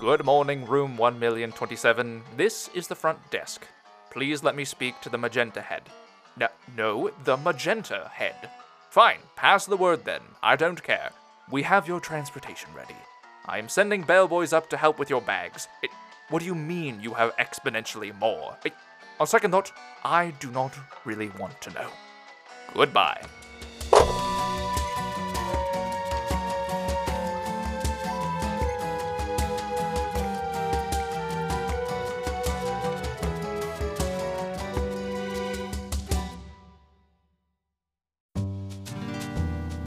Good morning, room 1,027. This is the front desk. Please let me speak to the magenta head. No, no, the magenta head. Fine, pass the word then. I don't care. We have your transportation ready. I am sending bellboys up to help with your bags. It, what do you mean you have exponentially more? It, on second thought, I do not really want to know. Goodbye.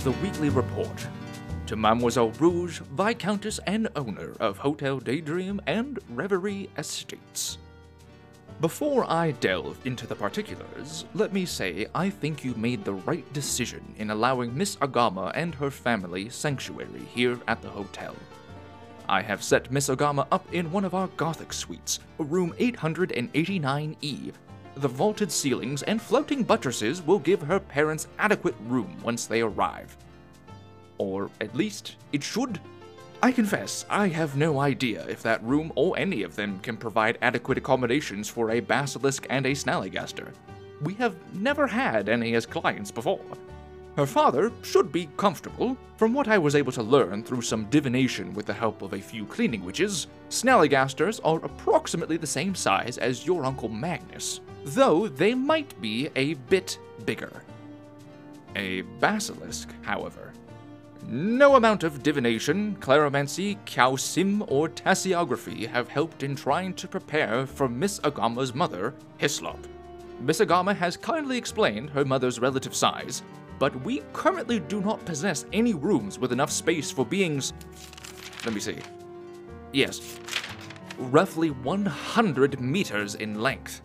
The Weekly Report. To Mademoiselle Rouge, Viscountess and owner of Hotel Daydream and Reverie Estates. Before I delve into the particulars, let me say I think you made the right decision in allowing Miss Agama and her family sanctuary here at the hotel. I have set Miss Agama up in one of our Gothic suites, room 889E. The vaulted ceilings and floating buttresses will give her parents adequate room once they arrive. Or at least, it should. I confess, I have no idea if that room or any of them can provide adequate accommodations for a basilisk and a snallygaster. We have never had any as clients before. Her father should be comfortable. From what I was able to learn through some divination with the help of a few cleaning witches, snallygasters are approximately the same size as your Uncle Magnus, though they might be a bit bigger. A basilisk, however, no amount of divination, claromancy, calcim, or tasseography have helped in trying to prepare for Miss Agama's mother, Hislop. Miss Agama has kindly explained her mother's relative size, but we currently do not possess any rooms with enough space for beings. Let me see. Yes, roughly 100 meters in length.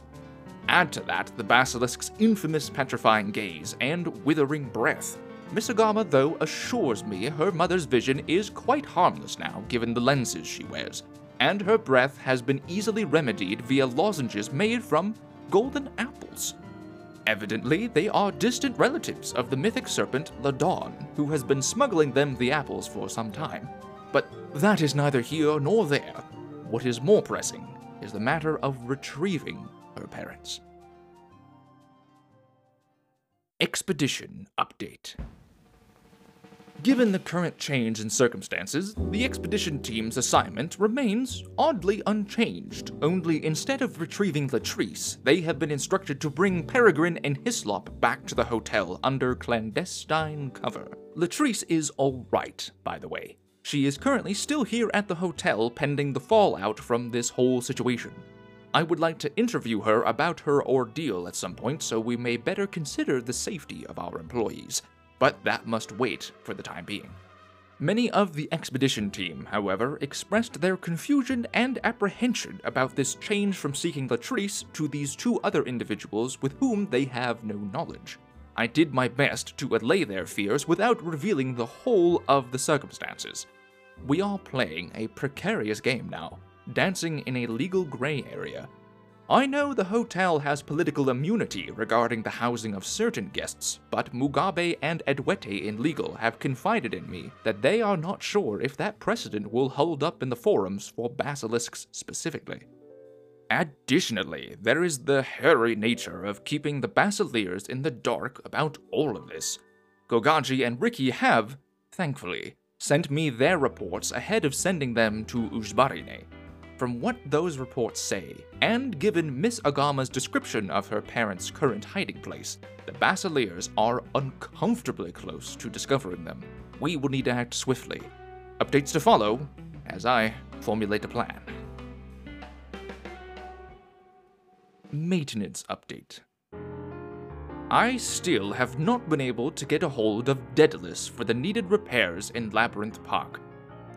Add to that the basilisk's infamous petrifying gaze and withering breath. Miss Agama, though, assures me her mother's vision is quite harmless now given the lenses she wears, and her breath has been easily remedied via lozenges made from golden apples. Evidently, they are distant relatives of the mythic serpent Ladon, who has been smuggling them the apples for some time. But that is neither here nor there. What is more pressing is the matter of retrieving her parents. Expedition Update Given the current change in circumstances, the expedition team's assignment remains oddly unchanged. Only instead of retrieving Latrice, they have been instructed to bring Peregrine and Hislop back to the hotel under clandestine cover. Latrice is alright, by the way. She is currently still here at the hotel pending the fallout from this whole situation. I would like to interview her about her ordeal at some point so we may better consider the safety of our employees but that must wait for the time being. Many of the expedition team, however, expressed their confusion and apprehension about this change from seeking Latrice to these two other individuals with whom they have no knowledge. I did my best to allay their fears without revealing the whole of the circumstances. We are playing a precarious game now, dancing in a legal gray area, I know the hotel has political immunity regarding the housing of certain guests, but Mugabe and Edwete in legal have confided in me that they are not sure if that precedent will hold up in the forums for basilisks specifically. Additionally, there is the hairy nature of keeping the Basileers in the dark about all of this. Gogaji and Ricky have, thankfully, sent me their reports ahead of sending them to Ujbarine. From what those reports say, and given Miss Agama's description of her parents' current hiding place, the Basileers are uncomfortably close to discovering them. We will need to act swiftly. Updates to follow as I formulate a plan. Maintenance update. I still have not been able to get a hold of Daedalus for the needed repairs in Labyrinth Park.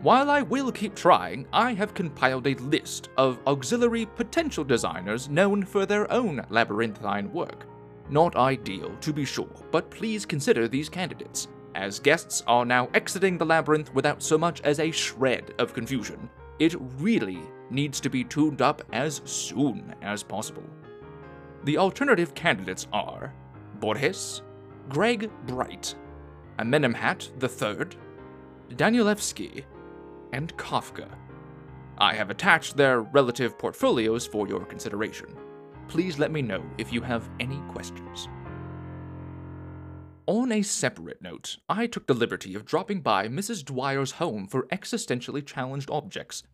While I will keep trying, I have compiled a list of auxiliary potential designers known for their own labyrinthine work. Not ideal, to be sure, but please consider these candidates, as guests are now exiting the labyrinth without so much as a shred of confusion. It really needs to be tuned up as soon as possible. The alternative candidates are Borges, Greg Bright, Amenemhat III, Danielewski, and Kafka. I have attached their relative portfolios for your consideration. Please let me know if you have any questions. On a separate note, I took the liberty of dropping by Mrs. Dwyer's home for existentially challenged objects.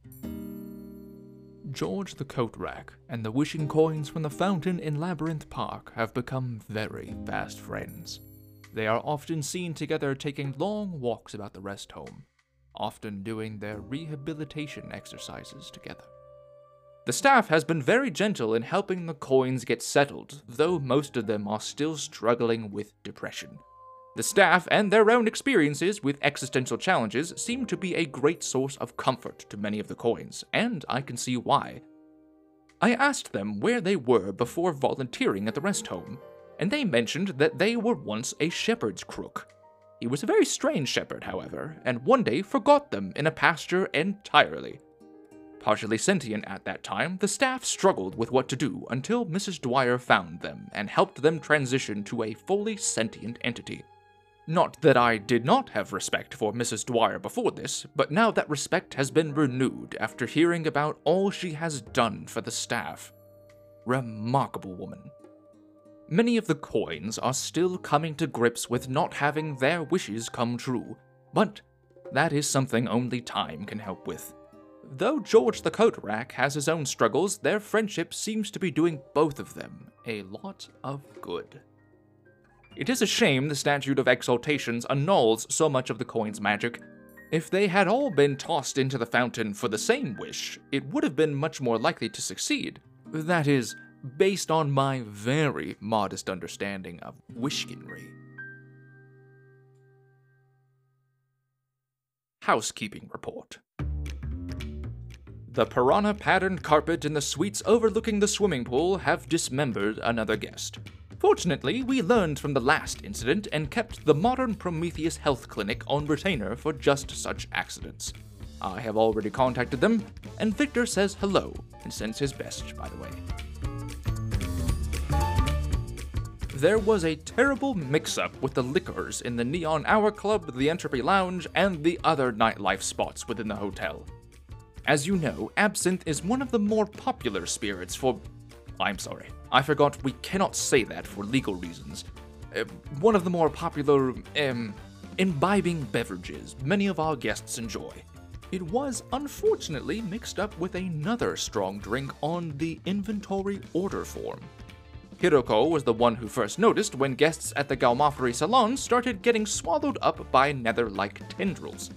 George the Coat Rack and the wishing coins from the fountain in Labyrinth Park have become very fast friends. They are often seen together taking long walks about the rest home, often doing their rehabilitation exercises together. The staff has been very gentle in helping the coins get settled, though most of them are still struggling with depression. The staff and their own experiences with existential challenges seem to be a great source of comfort to many of the coins, and I can see why. I asked them where they were before volunteering at the rest home, and they mentioned that they were once a shepherd's crook. He was a very strange shepherd, however, and one day forgot them in a pasture entirely. Partially sentient at that time, the staff struggled with what to do until Mrs. Dwyer found them and helped them transition to a fully sentient entity. Not that I did not have respect for Mrs. Dwyer before this, but now that respect has been renewed after hearing about all she has done for the staff. Remarkable woman. Many of the coins are still coming to grips with not having their wishes come true, but that is something only time can help with. Though George the Coat Rack has his own struggles, their friendship seems to be doing both of them a lot of good. It is a shame the Statute of Exaltations annuls so much of the coin's magic. If they had all been tossed into the fountain for the same wish, it would have been much more likely to succeed. That is, based on my very modest understanding of wishkinry. Housekeeping Report The piranha patterned carpet in the suites overlooking the swimming pool have dismembered another guest. Fortunately, we learned from the last incident and kept the modern Prometheus Health Clinic on retainer for just such accidents. I have already contacted them, and Victor says hello and sends his best, by the way. There was a terrible mix up with the liquors in the Neon Hour Club, the Entropy Lounge, and the other nightlife spots within the hotel. As you know, absinthe is one of the more popular spirits for. I'm sorry, I forgot we cannot say that for legal reasons. Uh, one of the more popular, um, imbibing beverages many of our guests enjoy. It was unfortunately mixed up with another strong drink on the inventory order form. Hiroko was the one who first noticed when guests at the Gallimaufry Salon started getting swallowed up by nether-like tendrils.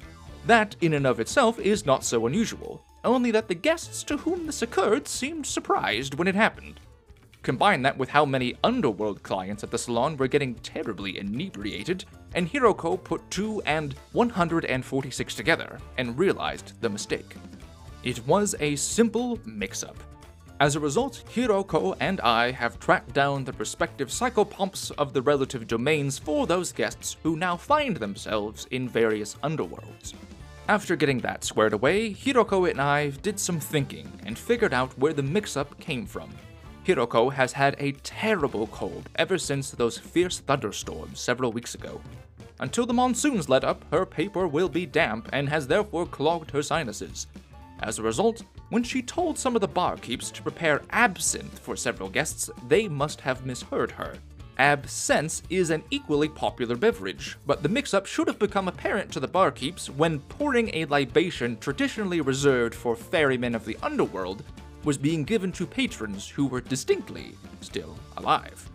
That, in and of itself, is not so unusual, only that the guests to whom this occurred seemed surprised when it happened. Combine that with how many underworld clients at the salon were getting terribly inebriated, and Hiroko put 2 and 146 together and realized the mistake. It was a simple mix-up. As a result, Hiroko and I have tracked down the respective psychopomps of the relative domains for those guests who now find themselves in various underworlds. After getting that squared away, Hiroko and I did some thinking and figured out where the mix-up came from. Hiroko has had a terrible cold ever since those fierce thunderstorms several weeks ago. Until the monsoons let up, her paper will be damp and has therefore clogged her sinuses. As a result, when she told some of the barkeeps to prepare absinthe for several guests, they must have misheard her. Absinthe is an equally popular beverage, but the mix-up should have become apparent to the barkeeps when pouring a libation traditionally reserved for ferrymen of the underworld was being given to patrons who were distinctly still alive.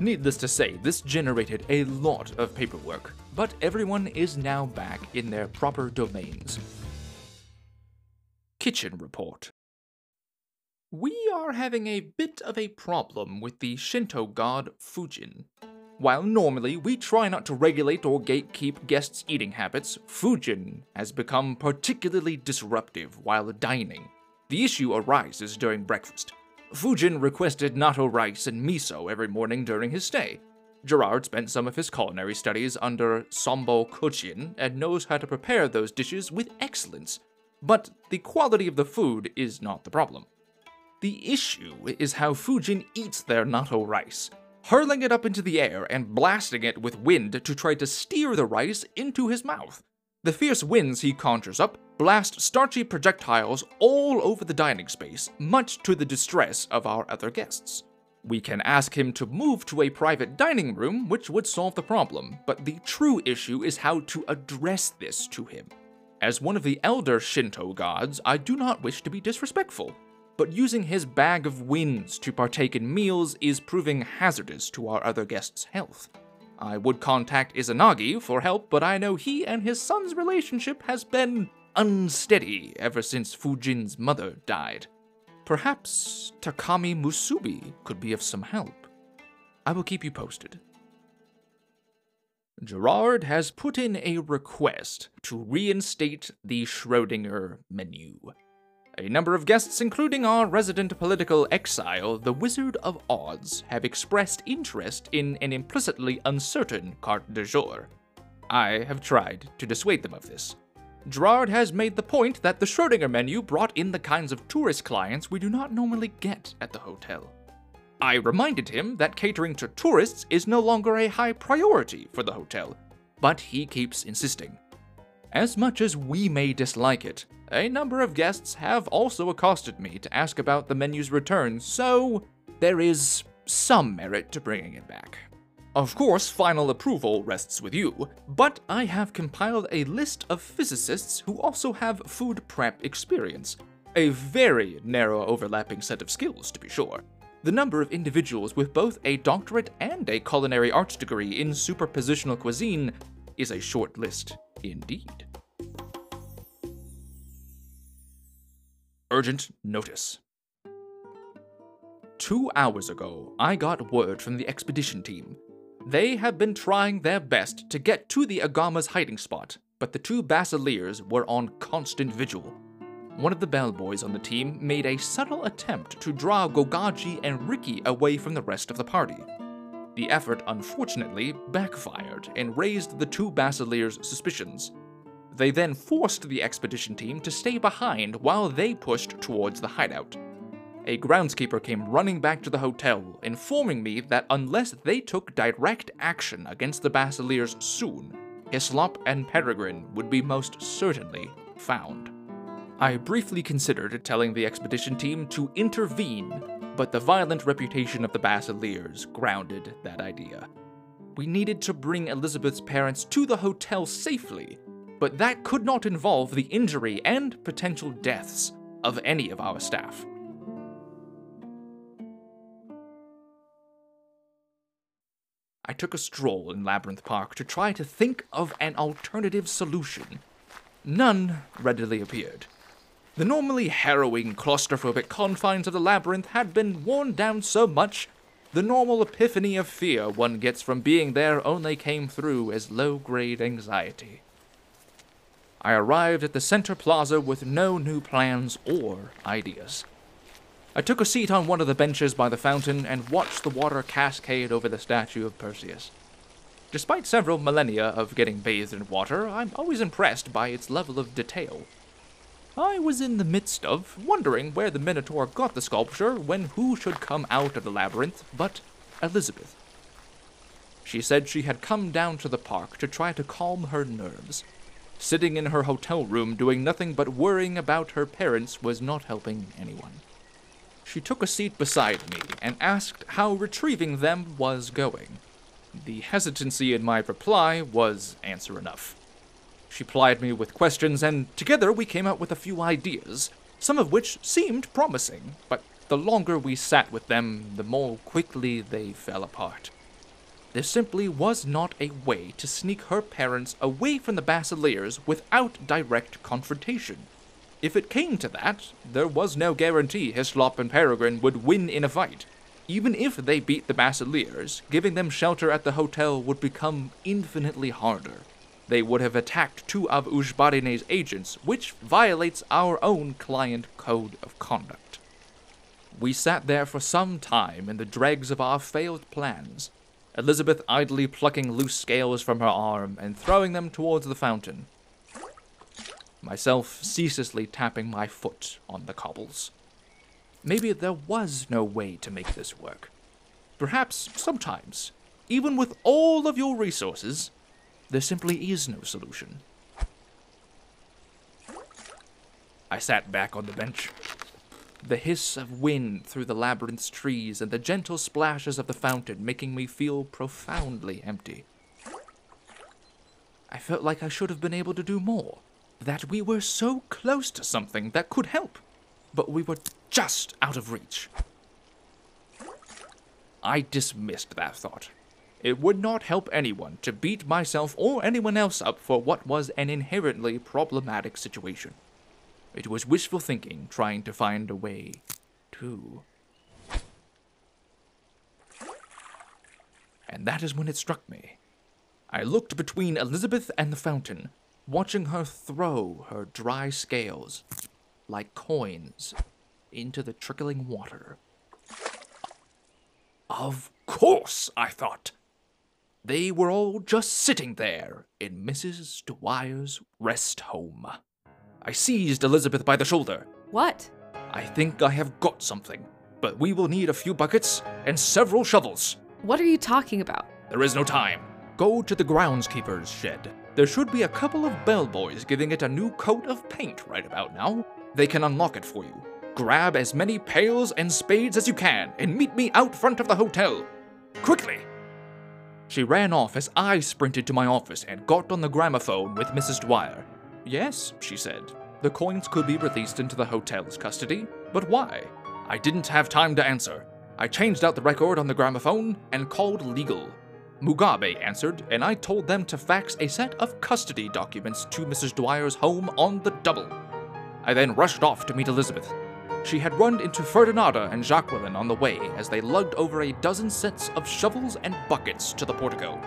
Needless to say, this generated a lot of paperwork, but everyone is now back in their proper domains. Kitchen Report We are having a bit of a problem with the Shinto god Fujin. While normally we try not to regulate or gatekeep guests' eating habits, Fujin has become particularly disruptive while dining. The issue arises during breakfast. Fujin requested natto rice and miso every morning during his stay. Gerard spent some of his culinary studies under Sombo Kochin and knows how to prepare those dishes with excellence. But the quality of the food is not the problem. The issue is how Fujin eats their natto rice, hurling it up into the air and blasting it with wind to try to steer the rice into his mouth. The fierce winds he conjures up blast starchy projectiles all over the dining space, much to the distress of our other guests. We can ask him to move to a private dining room, which would solve the problem, but the true issue is how to address this to him. As one of the elder Shinto gods, I do not wish to be disrespectful, but using his bag of winds to partake in meals is proving hazardous to our other guests' health. I would contact Izanagi for help, but I know he and his son's relationship has been unsteady ever since Fujin's mother died. Perhaps Takami Musubi could be of some help. I will keep you posted. Gerard has put in a request to reinstate the Schrödinger menu. A number of guests, including our resident political exile, the Wizard of Oz, have expressed interest in an implicitly uncertain carte de jour. I have tried to dissuade them of this. Gerard has made the point that the Schrödinger menu brought in the kinds of tourist clients we do not normally get at the hotel. I reminded him that catering to tourists is no longer a high priority for the hotel, but he keeps insisting. As much as we may dislike it, a number of guests have also accosted me to ask about the menu's return, so there is some merit to bringing it back. Of course, final approval rests with you, but I have compiled a list of physicists who also have food prep experience. A very narrow overlapping set of skills, to be sure. The number of individuals with both a doctorate and a culinary arts degree in superpositional cuisine is a short list indeed. Urgent notice. Two hours ago, I got word from the expedition team they have been trying their best to get to the Agama's hiding spot, but the two Basileers were on constant vigil. One of the bellboys on the team made a subtle attempt to draw Gogaji and Ricky away from the rest of the party. The effort, unfortunately, backfired and raised the two Basileers' suspicions. They then forced the expedition team to stay behind while they pushed towards the hideout a groundskeeper came running back to the hotel, informing me that unless they took direct action against the Basileers soon, Hislop and Peregrine would be most certainly found. I briefly considered telling the expedition team to intervene, but the violent reputation of the Basileers grounded that idea. We needed to bring Elizabeth's parents to the hotel safely, but that could not involve the injury and potential deaths of any of our staff. I took a stroll in Labyrinth Park to try to think of an alternative solution. None readily appeared. The normally harrowing claustrophobic confines of the labyrinth had been worn down so much, the normal epiphany of fear one gets from being there only came through as low grade anxiety. I arrived at the center plaza with no new plans or ideas. I took a seat on one of the benches by the fountain and watched the water cascade over the statue of Perseus. Despite several millennia of getting bathed in water, I'm always impressed by its level of detail. I was in the midst of wondering where the Minotaur got the sculpture when who should come out of the labyrinth but Elizabeth. She said she had come down to the park to try to calm her nerves. Sitting in her hotel room doing nothing but worrying about her parents was not helping anyone. She took a seat beside me and asked how retrieving them was going. The hesitancy in my reply was answer enough. She plied me with questions, and together we came up with a few ideas, some of which seemed promising, but the longer we sat with them, the more quickly they fell apart. There simply was not a way to sneak her parents away from the Basileers without direct confrontation. If it came to that, there was no guarantee Hislop and Peregrine would win in a fight. Even if they beat the Basileers, giving them shelter at the hotel would become infinitely harder. They would have attacked two of Ujbarine's agents, which violates our own client code of conduct. We sat there for some time in the dregs of our failed plans, Elizabeth idly plucking loose scales from her arm and throwing them towards the fountain myself ceaselessly tapping my foot on the cobbles. Maybe there was no way to make this work. Perhaps sometimes, even with all of your resources, there simply is no solution. I sat back on the bench. The hiss of wind through the labyrinth's trees and the gentle splashes of the fountain making me feel profoundly empty. I felt like I should have been able to do more, that we were so close to something that could help, but we were just out of reach. I dismissed that thought. It would not help anyone to beat myself or anyone else up for what was an inherently problematic situation. It was wishful thinking trying to find a way to. And that is when it struck me. I looked between Elizabeth and the fountain, watching her throw her dry scales, like coins, into the trickling water. Of course, I thought. They were all just sitting there in Mrs. Dwyer's rest home. I seized Elizabeth by the shoulder. What? I think I have got something, but we will need a few buckets and several shovels. What are you talking about? There is no time. Go to the groundskeeper's shed. There should be a couple of bellboys giving it a new coat of paint right about now. They can unlock it for you. Grab as many pails and spades as you can and meet me out front of the hotel. Quickly! She ran off as I sprinted to my office and got on the gramophone with Mrs. Dwyer. Yes, she said. The coins could be released into the hotel's custody, but why? I didn't have time to answer. I changed out the record on the gramophone and called legal. Mugabe answered, and I told them to fax a set of custody documents to Mrs. Dwyer's home on the double. I then rushed off to meet Elizabeth. She had run into Ferdinanda and Jacqueline on the way as they lugged over a dozen sets of shovels and buckets to the portico.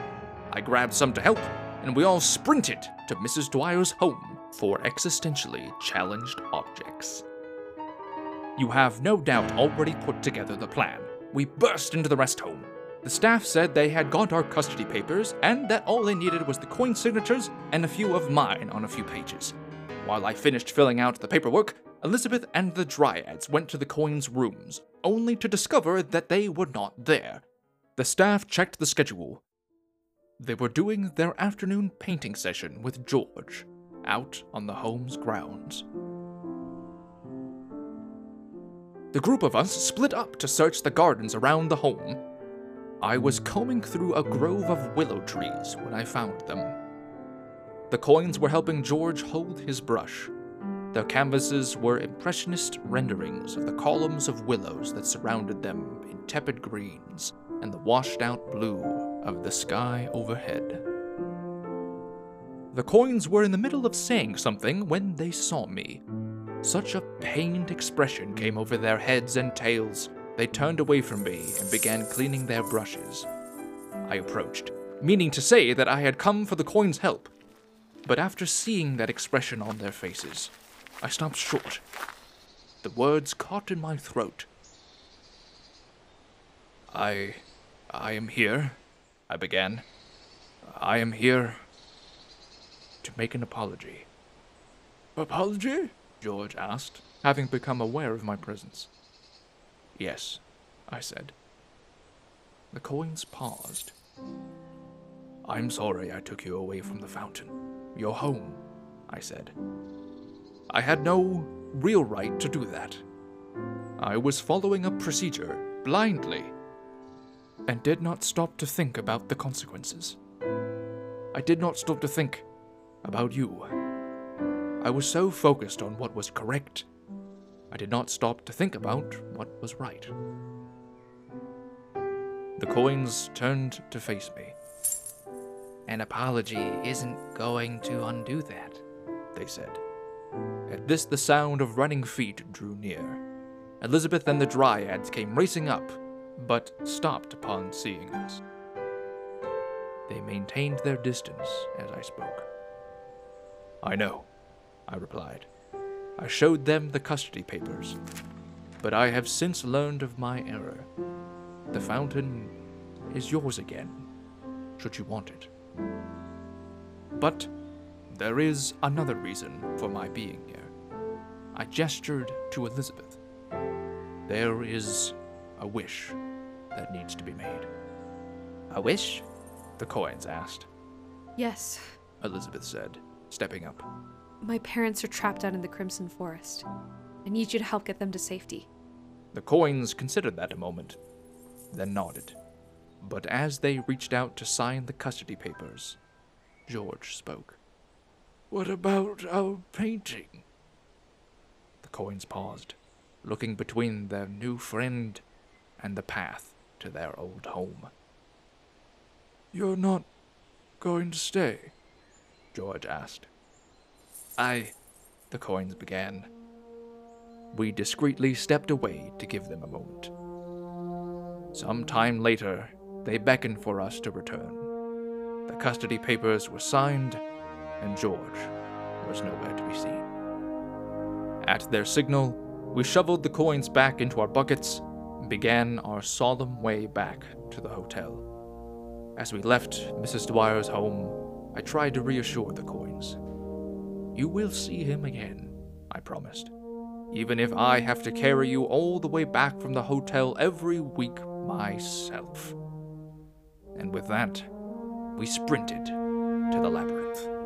I grabbed some to help, and we all sprinted to Mrs. Dwyer's home for existentially challenged objects. You have no doubt already put together the plan. We burst into the rest home. The staff said they had got our custody papers and that all they needed was the coin signatures and a few of mine on a few pages. While I finished filling out the paperwork, Elizabeth and the Dryads went to the coins' rooms, only to discover that they were not there. The staff checked the schedule. They were doing their afternoon painting session with George, out on the home's grounds. The group of us split up to search the gardens around the home. I was combing through a grove of willow trees when I found them. The coins were helping George hold his brush. Their canvases were impressionist renderings of the columns of willows that surrounded them in tepid greens and the washed out blue of the sky overhead. The coins were in the middle of saying something when they saw me. Such a pained expression came over their heads and tails, they turned away from me and began cleaning their brushes. I approached, meaning to say that I had come for the coin's help. But after seeing that expression on their faces, I stopped short. The words caught in my throat. I. I am here, I began. I am here to make an apology. Apology? George asked, having become aware of my presence. Yes, I said. The coins paused. I'm sorry I took you away from the fountain. Your home, I said. I had no real right to do that. I was following a procedure blindly and did not stop to think about the consequences. I did not stop to think about you. I was so focused on what was correct, I did not stop to think about what was right. The coins turned to face me. An apology isn't going to undo that, they said. At this, the sound of running feet drew near. Elizabeth and the Dryads came racing up, but stopped upon seeing us. They maintained their distance as I spoke. I know, I replied. I showed them the custody papers, but I have since learned of my error. The fountain is yours again, should you want it. But there is another reason for my being here. I gestured to Elizabeth. There is a wish that needs to be made. A wish? The coins asked. Yes. Elizabeth said, stepping up. My parents are trapped out in the Crimson Forest. I need you to help get them to safety. The coins considered that a moment, then nodded. But as they reached out to sign the custody papers, George spoke. What about our painting? The coins paused, looking between their new friend and the path to their old home. You're not going to stay? George asked. I. The coins began. We discreetly stepped away to give them a moment. Some time later, they beckoned for us to return. The custody papers were signed, and George was nowhere to be seen. At their signal, we shoveled the coins back into our buckets and began our solemn way back to the hotel. As we left Mrs. Dwyer's home, I tried to reassure the coins. You will see him again, I promised. Even if I have to carry you all the way back from the hotel every week myself. And with that, we sprinted to the labyrinth.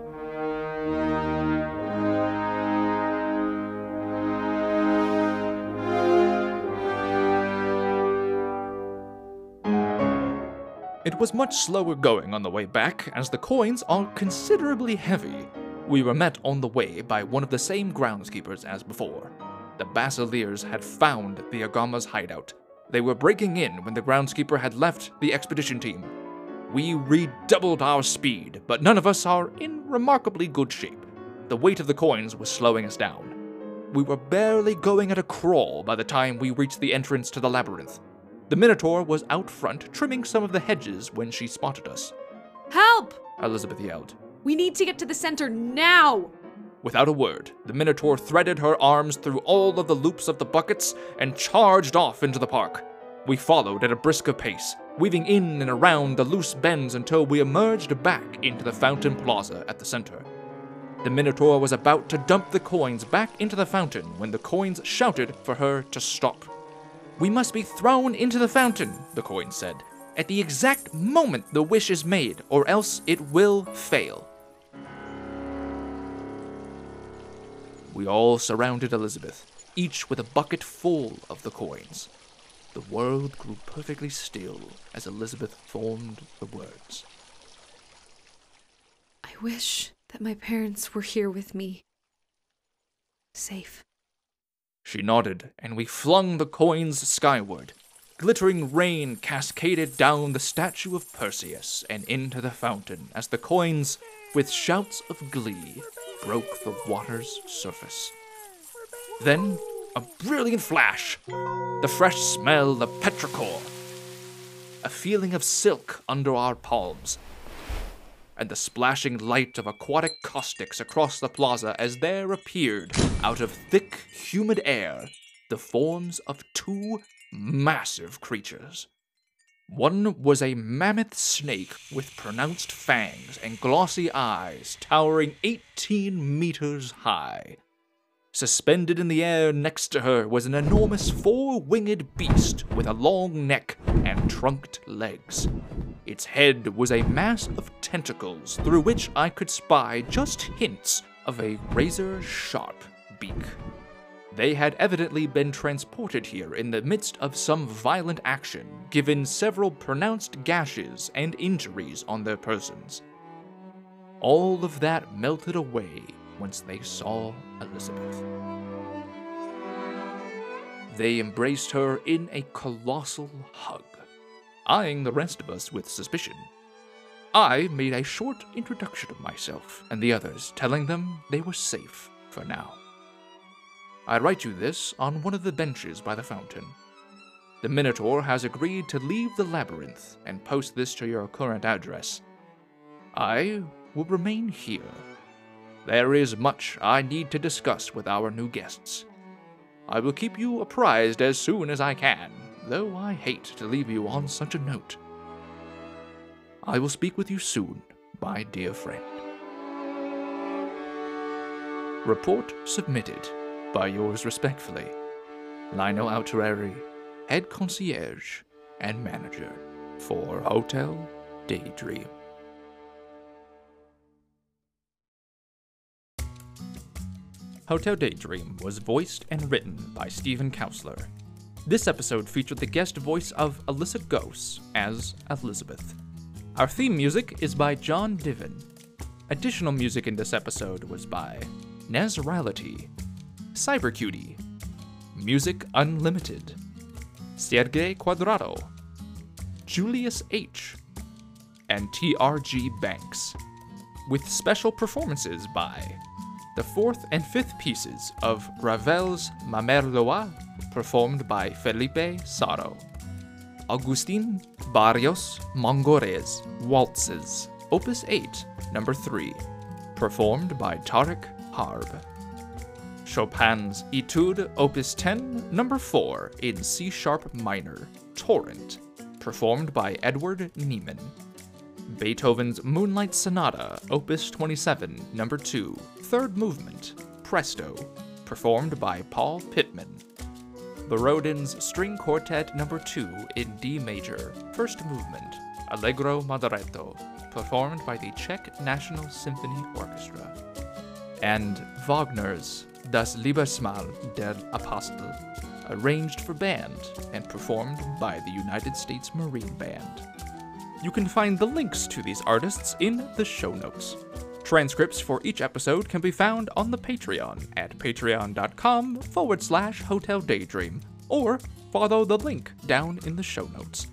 It was much slower going on the way back, as the coins are considerably heavy. We were met on the way by one of the same groundskeepers as before. The Basileers had found the Agama's hideout. They were breaking in when the groundskeeper had left the expedition team. We redoubled our speed, but none of us are in remarkably good shape. The weight of the coins was slowing us down. We were barely going at a crawl by the time we reached the entrance to the labyrinth. The Minotaur was out front trimming some of the hedges when she spotted us. Help! Elizabeth yelled. We need to get to the center now! Without a word, the Minotaur threaded her arms through all of the loops of the buckets and charged off into the park. We followed at a brisker pace, weaving in and around the loose bends until we emerged back into the fountain plaza at the center. The Minotaur was about to dump the coins back into the fountain when the coins shouted for her to stop. We must be thrown into the fountain, the coins said, at the exact moment the wish is made, or else it will fail. We all surrounded Elizabeth, each with a bucket full of the coins. The world grew perfectly still as Elizabeth formed the words. I wish that my parents were here with me. Safe. She nodded, and we flung the coins skyward. Glittering rain cascaded down the statue of Perseus and into the fountain as the coins, with shouts of glee, broke the water's surface. Then, a brilliant flash, the fresh smell of petrichor, a feeling of silk under our palms, and the splashing light of aquatic caustics across the plaza as there appeared, out of thick, humid air, the forms of two massive creatures. One was a mammoth snake with pronounced fangs and glossy eyes towering 18 meters high. Suspended in the air next to her was an enormous four winged beast with a long neck and trunked legs. Its head was a mass of tentacles through which I could spy just hints of a razor sharp beak. They had evidently been transported here in the midst of some violent action, given several pronounced gashes and injuries on their persons. All of that melted away once they saw Elizabeth. They embraced her in a colossal hug, eyeing the rest of us with suspicion. I made a short introduction of myself and the others, telling them they were safe for now. I write you this on one of the benches by the fountain. The Minotaur has agreed to leave the labyrinth and post this to your current address. I will remain here. There is much I need to discuss with our new guests. I will keep you apprised as soon as I can, though I hate to leave you on such a note. I will speak with you soon, my dear friend. Report submitted by yours respectfully, Lionel Altereri, head concierge and manager for Hotel Daydream. Hotel Daydream was voiced and written by Stephen Kausler. This episode featured the guest voice of Alyssa Gose as Elizabeth. Our theme music is by John Divin. Additional music in this episode was by Nesrality, Cybercutie, Music Unlimited, Sergei Quadrado, Julius H., and TRG Banks, with special performances by the fourth and fifth pieces of Ravel's Ma performed by Felipe Sarro. Agustín Barrios Mangoré's Waltzes, Opus 8, number 3, performed by Tariq Harb. Chopin's Etude Opus 10, number 4, in C sharp minor, Torrent, performed by Edward Neeman. Beethoven's Moonlight Sonata, Opus 27, number 2, third movement, Presto, performed by Paul Pitman. Borodin's String Quartet number 2 in D major, first movement, Allegro Moderato, performed by the Czech National Symphony Orchestra. And Wagner's Das Liebesmahl der Apostel, arranged for band and performed by the United States Marine Band. You can find the links to these artists in the show notes. Transcripts for each episode can be found on the Patreon at patreon.com forward slash hotel daydream, or follow the link down in the show notes.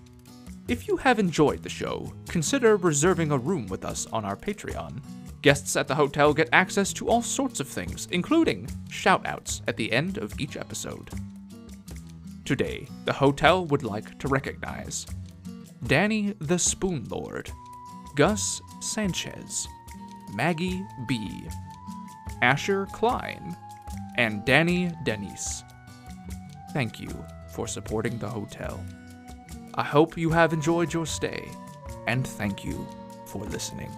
If you have enjoyed the show, consider reserving a room with us on our Patreon. Guests at the hotel get access to all sorts of things, including shoutouts at the end of each episode. Today, the hotel would like to recognize Danni the Spoon Lord, Gus Sanchez, Maggie B., Asher Kline, and Danny Denise. Thank you for supporting the hotel. I hope you have enjoyed your stay, and thank you for listening.